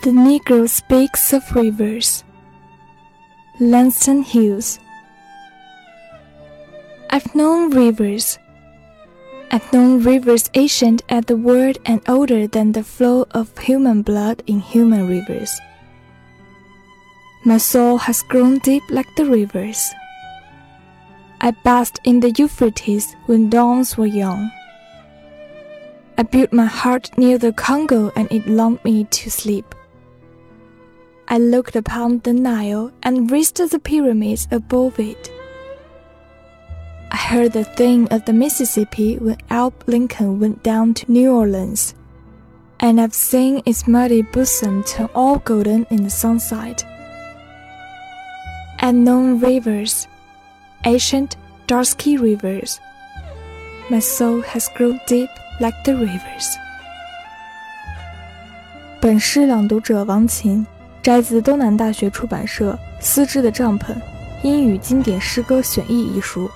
The Negro speaks of rivers. Langston Hughes. I've known rivers. I've known rivers ancient at the word and older than the flow of human blood in human rivers. My soul has grown deep like the rivers. I bathed in the Euphrates when dawns were young. I built my heart near the Congo and it lulled me to sleep. I looked upon the Nile and raised the pyramids above it. I heard the thing of the Mississippi when Abe Lincoln went down to New Orleans, and I've seen its muddy bosom turn all golden in the sunset. And known rivers, ancient, dusky rivers. My soul has grown deep like the rivers. 本诗朗读者王晴。摘自东南大学出版社《丝织的帐篷：英语经典诗歌选译》一书。